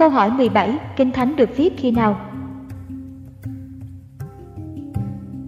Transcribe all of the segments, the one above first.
Câu hỏi 17, Kinh Thánh được viết khi nào?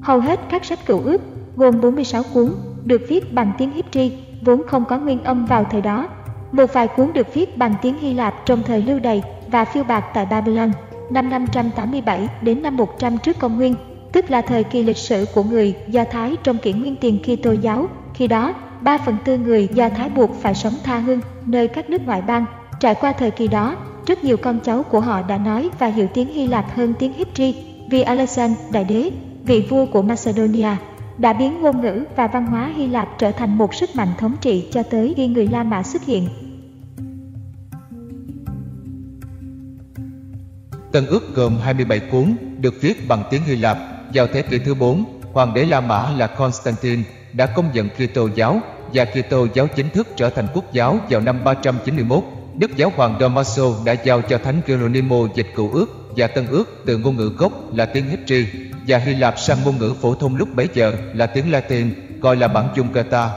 Hầu hết các sách cựu ước, gồm 46 cuốn, được viết bằng tiếng Hebrew, vốn không có nguyên âm vào thời đó. Một vài cuốn được viết bằng tiếng Hy Lạp trong thời lưu đày và phiêu bạc tại Babylon, năm 587 đến năm 100 trước công nguyên, tức là thời kỳ lịch sử của người Do Thái trong kỷ nguyên tiền Kitô giáo. Khi đó, 3 phần tư người Do Thái buộc phải sống tha hương nơi các nước ngoại bang. Trải qua thời kỳ đó, rất nhiều con cháu của họ đã nói và hiểu tiếng Hy Lạp hơn tiếng Hebrew vì Alexander Đại Đế, vị vua của Macedonia, đã biến ngôn ngữ và văn hóa Hy Lạp trở thành một sức mạnh thống trị cho tới khi người La Mã xuất hiện. Tân ước gồm 27 cuốn, được viết bằng tiếng Hy Lạp. Vào thế kỷ thứ 4, hoàng đế La Mã là Constantine đã công nhận Kitô giáo và Kitô giáo chính thức trở thành quốc giáo vào năm 391 Đức Giáo hoàng Damaso đã giao cho Thánh Geronimo dịch cựu ước và tân ước từ ngôn ngữ gốc là tiếng Hebrew và Hy Lạp sang ngôn ngữ phổ thông lúc bấy giờ là tiếng Latin, gọi là bản chung Kata.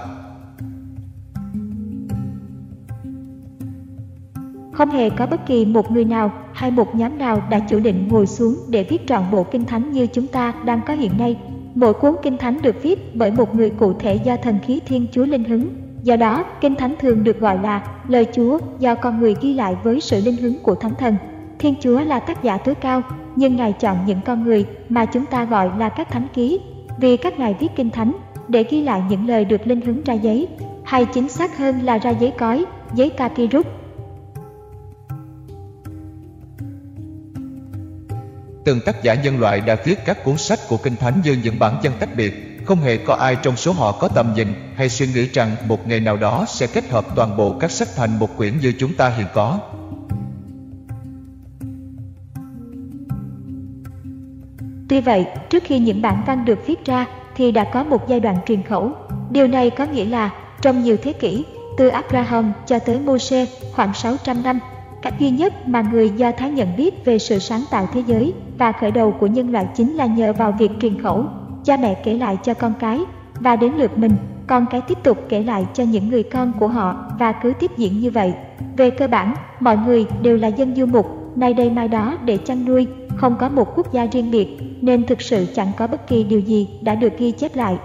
Không hề có bất kỳ một người nào hay một nhóm nào đã chủ định ngồi xuống để viết trọn bộ kinh thánh như chúng ta đang có hiện nay. Mỗi cuốn kinh thánh được viết bởi một người cụ thể do thần khí Thiên Chúa linh hứng Do đó, Kinh Thánh thường được gọi là lời Chúa do con người ghi lại với sự linh hứng của Thánh Thần. Thiên Chúa là tác giả tối cao, nhưng Ngài chọn những con người mà chúng ta gọi là các thánh ký, vì các ngài viết Kinh Thánh để ghi lại những lời được linh hứng ra giấy, hay chính xác hơn là ra giấy cói, giấy papyrus. Từng tác giả nhân loại đã viết các cuốn sách của Kinh Thánh như những bản chân tách biệt, không hề có ai trong số họ có tầm nhìn hay suy nghĩ rằng một ngày nào đó sẽ kết hợp toàn bộ các sách thành một quyển như chúng ta hiện có. Tuy vậy, trước khi những bản văn được viết ra thì đã có một giai đoạn truyền khẩu. Điều này có nghĩa là trong nhiều thế kỷ, từ Abraham cho tới Moses khoảng 600 năm, cách duy nhất mà người Do Thái nhận biết về sự sáng tạo thế giới và khởi đầu của nhân loại chính là nhờ vào việc truyền khẩu cha mẹ kể lại cho con cái. Và đến lượt mình, con cái tiếp tục kể lại cho những người con của họ và cứ tiếp diễn như vậy. Về cơ bản, mọi người đều là dân du mục, nay đây mai đó để chăn nuôi, không có một quốc gia riêng biệt, nên thực sự chẳng có bất kỳ điều gì đã được ghi chép lại.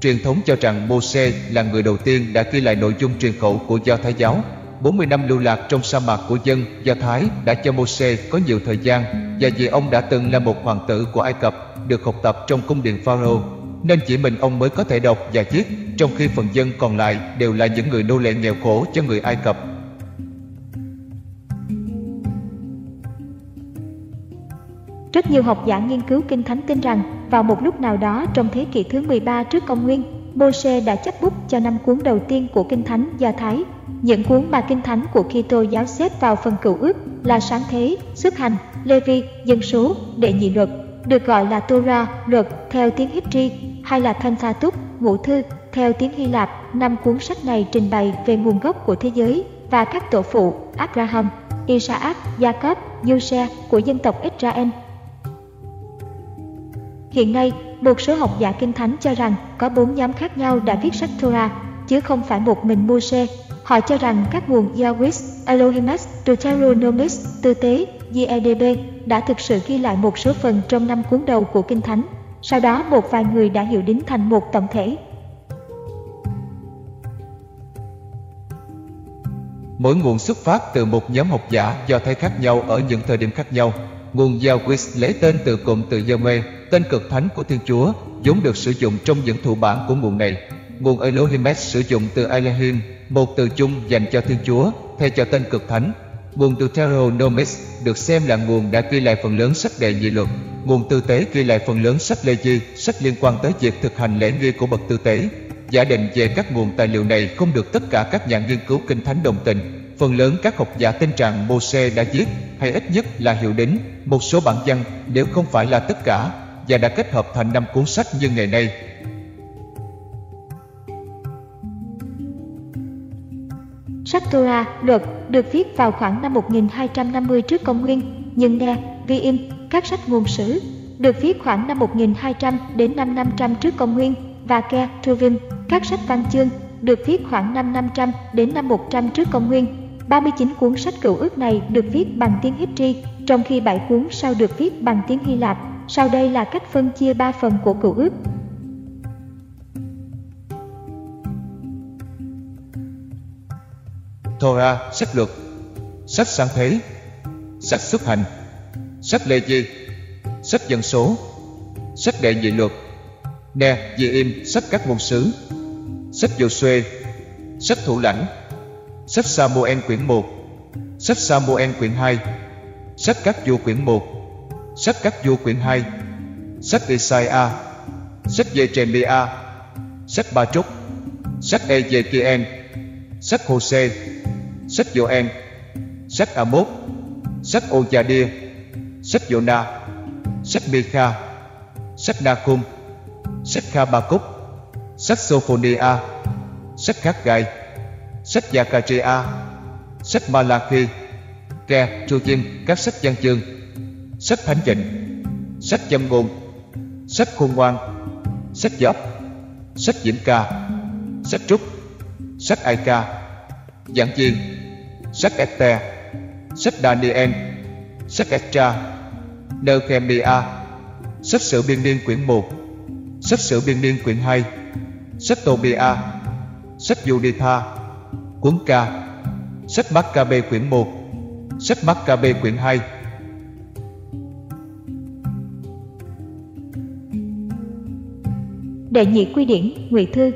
Truyền thống cho rằng Moses là người đầu tiên đã ghi lại nội dung truyền khẩu của Do Thái giáo. 40 năm lưu lạc trong sa mạc của dân Do Thái đã cho Moses có nhiều thời gian và vì ông đã từng là một hoàng tử của Ai Cập được học tập trong cung điện Pharaoh nên chỉ mình ông mới có thể đọc và viết trong khi phần dân còn lại đều là những người nô lệ nghèo khổ cho người Ai Cập. Rất nhiều học giả nghiên cứu Kinh Thánh tin rằng vào một lúc nào đó trong thế kỷ thứ 13 trước công nguyên, Moses đã chấp bút cho năm cuốn đầu tiên của Kinh Thánh Do Thái những cuốn mà kinh thánh của Kitô giáo xếp vào phần cựu ước là sáng thế, xuất hành, Lê Vi, dân số, đệ nhị luật, được gọi là Torah, luật theo tiếng Hebrew hay là Pentateuch, ngũ thư theo tiếng Hy Lạp. Năm cuốn sách này trình bày về nguồn gốc của thế giới và các tổ phụ Abraham, Isaac, Jacob, Giuse của dân tộc Israel. Hiện nay, một số học giả kinh thánh cho rằng có bốn nhóm khác nhau đã viết sách Torah, chứ không phải một mình Moshe. Họ cho rằng các nguồn Yahweh, Elohimus, Deuteronomus, Tư tế, GEDB đã thực sự ghi lại một số phần trong năm cuốn đầu của Kinh Thánh. Sau đó một vài người đã hiểu đính thành một tổng thể. Mỗi nguồn xuất phát từ một nhóm học giả do thấy khác nhau ở những thời điểm khác nhau. Nguồn Yahweh lấy tên từ cụm từ Yahweh, tên cực thánh của Thiên Chúa, vốn được sử dụng trong những thủ bản của nguồn này. Nguồn Elohimes sử dụng từ Elohim, một từ chung dành cho Thiên Chúa, thay cho tên cực thánh. Nguồn Deuteronomis được xem là nguồn đã ghi lại phần lớn sách đệ nhị luật. Nguồn tư tế ghi lại phần lớn sách Lê Di, sách liên quan tới việc thực hành lễ nghi của bậc tư tế. Giả định về các nguồn tài liệu này không được tất cả các nhà nghiên cứu kinh thánh đồng tình. Phần lớn các học giả tin rằng Moses đã viết, hay ít nhất là hiệu đính, một số bản văn nếu không phải là tất cả, và đã kết hợp thành năm cuốn sách như ngày nay Sách Torah, luật, được viết vào khoảng năm 1250 trước công nguyên, nhưng nghe, ghi các sách ngôn sử, được viết khoảng năm 1200 đến năm 500 trước công nguyên, và Ke, Truvim, các sách văn chương, được viết khoảng năm 500 đến năm 100 trước công nguyên. 39 cuốn sách cựu ước này được viết bằng tiếng Hebrew, trong khi 7 cuốn sau được viết bằng tiếng Hy Lạp. Sau đây là cách phân chia ba phần của cựu ước. Torah, sách luật, sách sáng thế, sách xuất hành, sách lê di, sách dân số, sách đệ nhị luật, nè, di im, sách các ngôn sứ, sách dô xuê, sách thủ lãnh, sách Samuel quyển 1, sách Samuel quyển 2, sách các vua quyển 1, sách các vua quyển 2, sách Isaiah, sách Jeremiah, sách Ba Trúc, sách Ezekiel, sách Hosea, sách Joel, sách Amos, sách ojadia, sách Jonah, sách Micha, sách Nahum, sách Habakkuk, sách Sophonia, sách Haggai, sách Zakaria, sách Malachi, Ke, Trujim, các sách văn chương, sách Thánh Dịnh, sách Châm ngôn, sách Khôn ngoan, sách Gióp, sách Diễm ca, sách Trúc, sách Ai ca, giảng Chiên, sách Esther, sách Daniel, sách Estra, Nehemia, sách sử biên niên quyển 1, sách sử biên niên quyển 2, sách Tobia, sách Juditha, cuốn ca, sách Maccabe quyển 1, sách Maccabe quyển 2. Đệ nhị quy điển, Ngụy Thư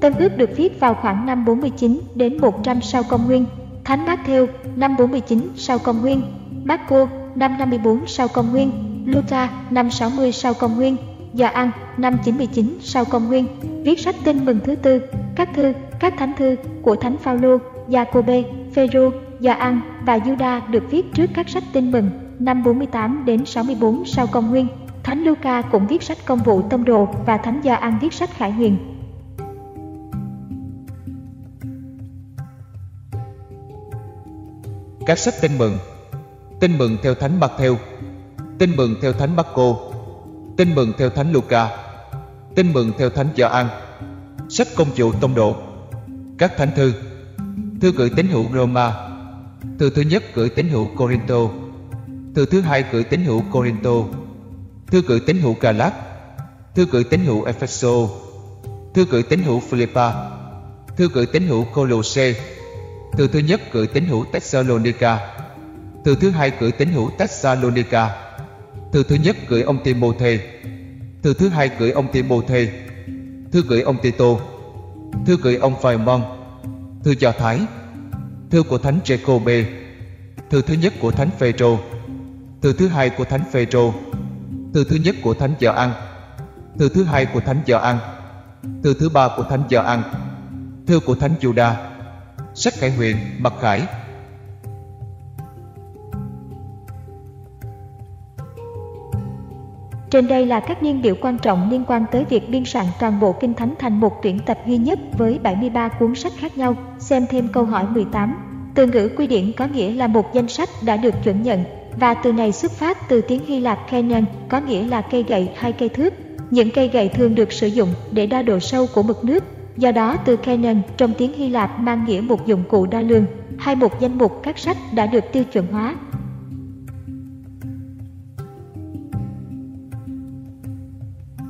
Tân ước được viết vào khoảng năm 49 đến 100 sau công nguyên, Thánh Matthew năm 49 sau công nguyên, Marco năm 54 sau công nguyên, Luca năm 60 sau công nguyên, Gioan năm 99 sau công nguyên, viết sách tin mừng thứ tư, các thư, các thánh thư của Thánh Phaolô, Giacôbê, Phêrô, Gioan và Juda được viết trước các sách tin mừng năm 48 đến 64 sau công nguyên. Thánh Luca cũng viết sách công vụ tông đồ và Thánh Gioan viết sách khải huyền. Các sách tin mừng. Tin mừng theo thánh Matthew. Tin mừng theo thánh Marco tin mừng theo thánh Luca. Tin mừng theo thánh Gioan. Sách công vụ tông độ các thánh thư. Thư gửi tín hữu Roma. Thư thứ nhất gửi tín hữu Corinto. Thư thứ hai gửi tín hữu Corinto. Thư gửi tín hữu Galat thư gửi tín hữu Epheso. Thư gửi tín hữu Philippa. Thư gửi tín hữu Colosse. Thư thứ nhất gửi tín hữu Thessalonica. Thư thứ hai gửi tín hữu Thessalonica. Thư thứ nhất gửi ông Timôthê Thư thứ hai gửi ông Timôthê Thư gửi ông Tito. Thư gửi ông Philemon Thư Do Thái. Thư của Thánh Jacobe Thư thứ nhất của Thánh Phêrô Thư thứ hai của Thánh Phêrô Thư thứ nhất của Thánh Gioan Thư thứ hai của Thánh Gioan Thư thứ ba của Thánh Gioan Thư của Thánh Juda Sách Khải Huyền, Mặc Khải Trên đây là các niên biểu quan trọng liên quan tới việc biên soạn toàn bộ Kinh Thánh thành một tuyển tập duy nhất với 73 cuốn sách khác nhau. Xem thêm câu hỏi 18. Từ ngữ quy điển có nghĩa là một danh sách đã được chuẩn nhận và từ này xuất phát từ tiếng Hy Lạp Canaan có nghĩa là cây gậy hay cây thước. Những cây gậy thường được sử dụng để đo độ sâu của mực nước. Do đó từ Canon trong tiếng Hy Lạp mang nghĩa một dụng cụ đo lường hay một danh mục các sách đã được tiêu chuẩn hóa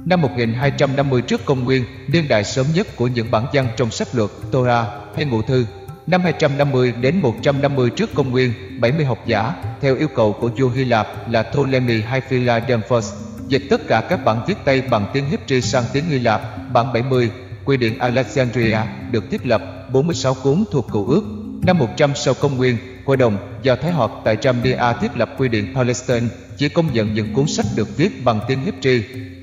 Năm 1250 trước công nguyên, niên đại sớm nhất của những bản văn trong sách luật Torah hay ngụ thư. Năm 250 đến 150 trước công nguyên, 70 học giả, theo yêu cầu của vua Hy Lạp là Ptolemy hay Philadelphus, dịch tất cả các bản viết tay bằng tiếng Hebrew sang tiếng Hy Lạp. Bản 70, quy định Alexandria, được thiết lập 46 cuốn thuộc cựu ước. Năm 100 sau công nguyên, Hội đồng do Thái họp tại Jamnia thiết lập quy định Palestine chỉ công nhận những cuốn sách được viết bằng tiếng Hebrew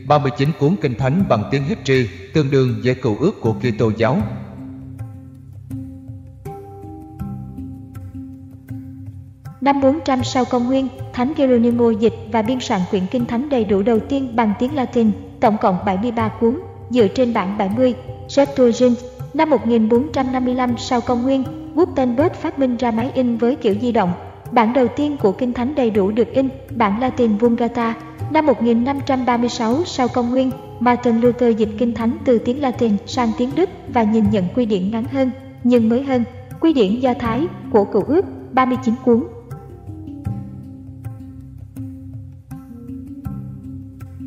39 cuốn kinh thánh bằng tiếng Hebrew tương đương với cựu ước của Kitô giáo. Năm 400 sau công nguyên, Thánh Geronimo dịch và biên soạn quyển kinh thánh đầy đủ đầu tiên bằng tiếng Latin, tổng cộng 73 cuốn, dựa trên bản 70, Septuagint. Năm 1455 sau công nguyên, Gutenberg phát minh ra máy in với kiểu di động. Bản đầu tiên của kinh thánh đầy đủ được in, bản Latin Vulgata, Năm 1536 sau công nguyên, Martin Luther dịch kinh thánh từ tiếng Latin sang tiếng Đức và nhìn nhận quy điển ngắn hơn, nhưng mới hơn, quy điển Do Thái của Cựu ước 39 cuốn.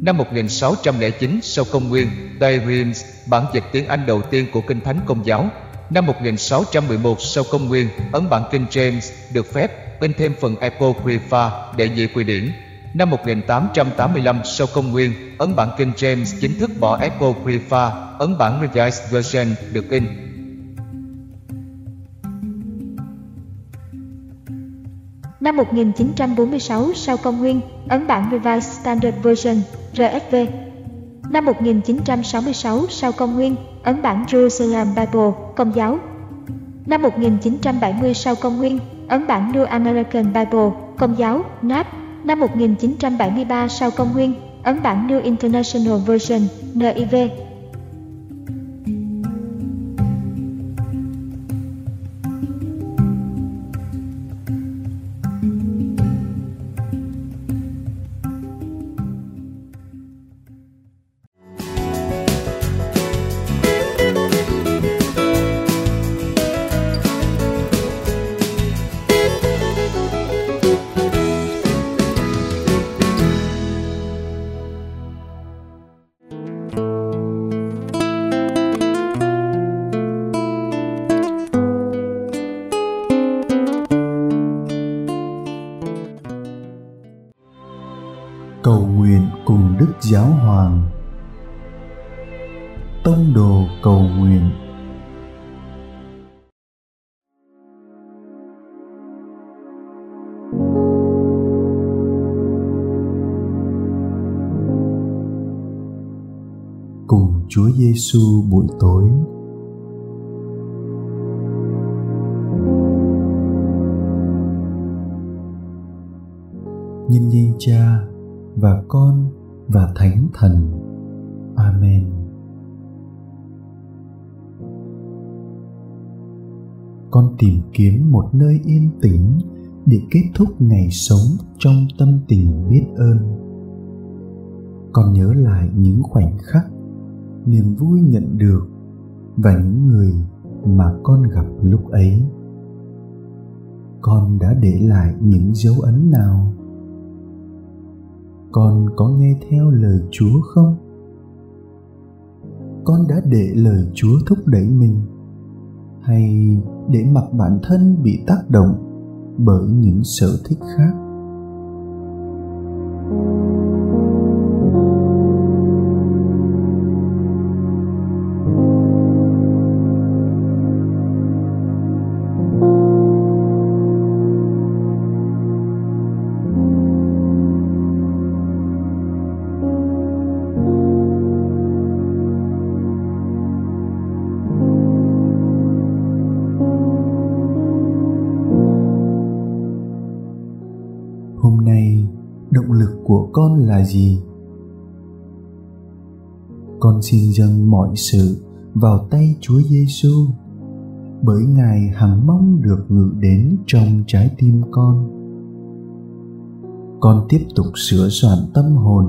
Năm 1609 sau công nguyên, Darius bản dịch tiếng Anh đầu tiên của Kinh Thánh Công giáo. Năm 1611 sau công nguyên, ấn bản Kinh James được phép in thêm phần Apocrypha để dị quy điển Năm 1885 sau công nguyên, ấn bản Kinh James chính thức bỏ Apocrypha, ấn bản Revised Version được in. Năm 1946 sau công nguyên, ấn bản Revised Standard Version RSV. Năm 1966 sau công nguyên, ấn bản Jerusalem Bible Công giáo. Năm 1970 sau công nguyên, ấn bản New American Bible Công giáo NAP Năm 1973 sau công nguyên, ấn bản New International Version NIV Chúa Giêsu buổi tối. Nhân danh Cha và Con và Thánh Thần. Amen. Con tìm kiếm một nơi yên tĩnh để kết thúc ngày sống trong tâm tình biết ơn. Con nhớ lại những khoảnh khắc, niềm vui nhận được và những người mà con gặp lúc ấy. Con đã để lại những dấu ấn nào? con có nghe theo lời chúa không con đã để lời chúa thúc đẩy mình hay để mặc bản thân bị tác động bởi những sở thích khác là gì con xin dâng mọi sự vào tay Chúa Giêsu bởi Ngài hằng mong được ngự đến trong trái tim con. Con tiếp tục sửa soạn tâm hồn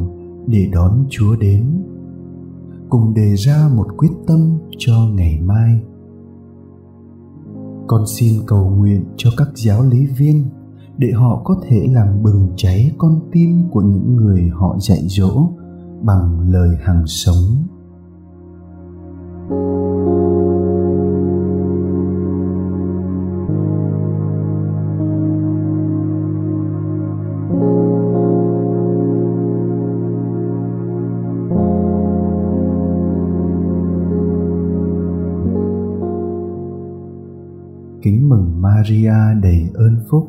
để đón Chúa đến. Cùng đề ra một quyết tâm cho ngày mai. Con xin cầu nguyện cho các giáo lý viên để họ có thể làm bừng cháy con tim của những người họ dạy dỗ bằng lời hàng sống. Kính mừng Maria đầy ơn phúc,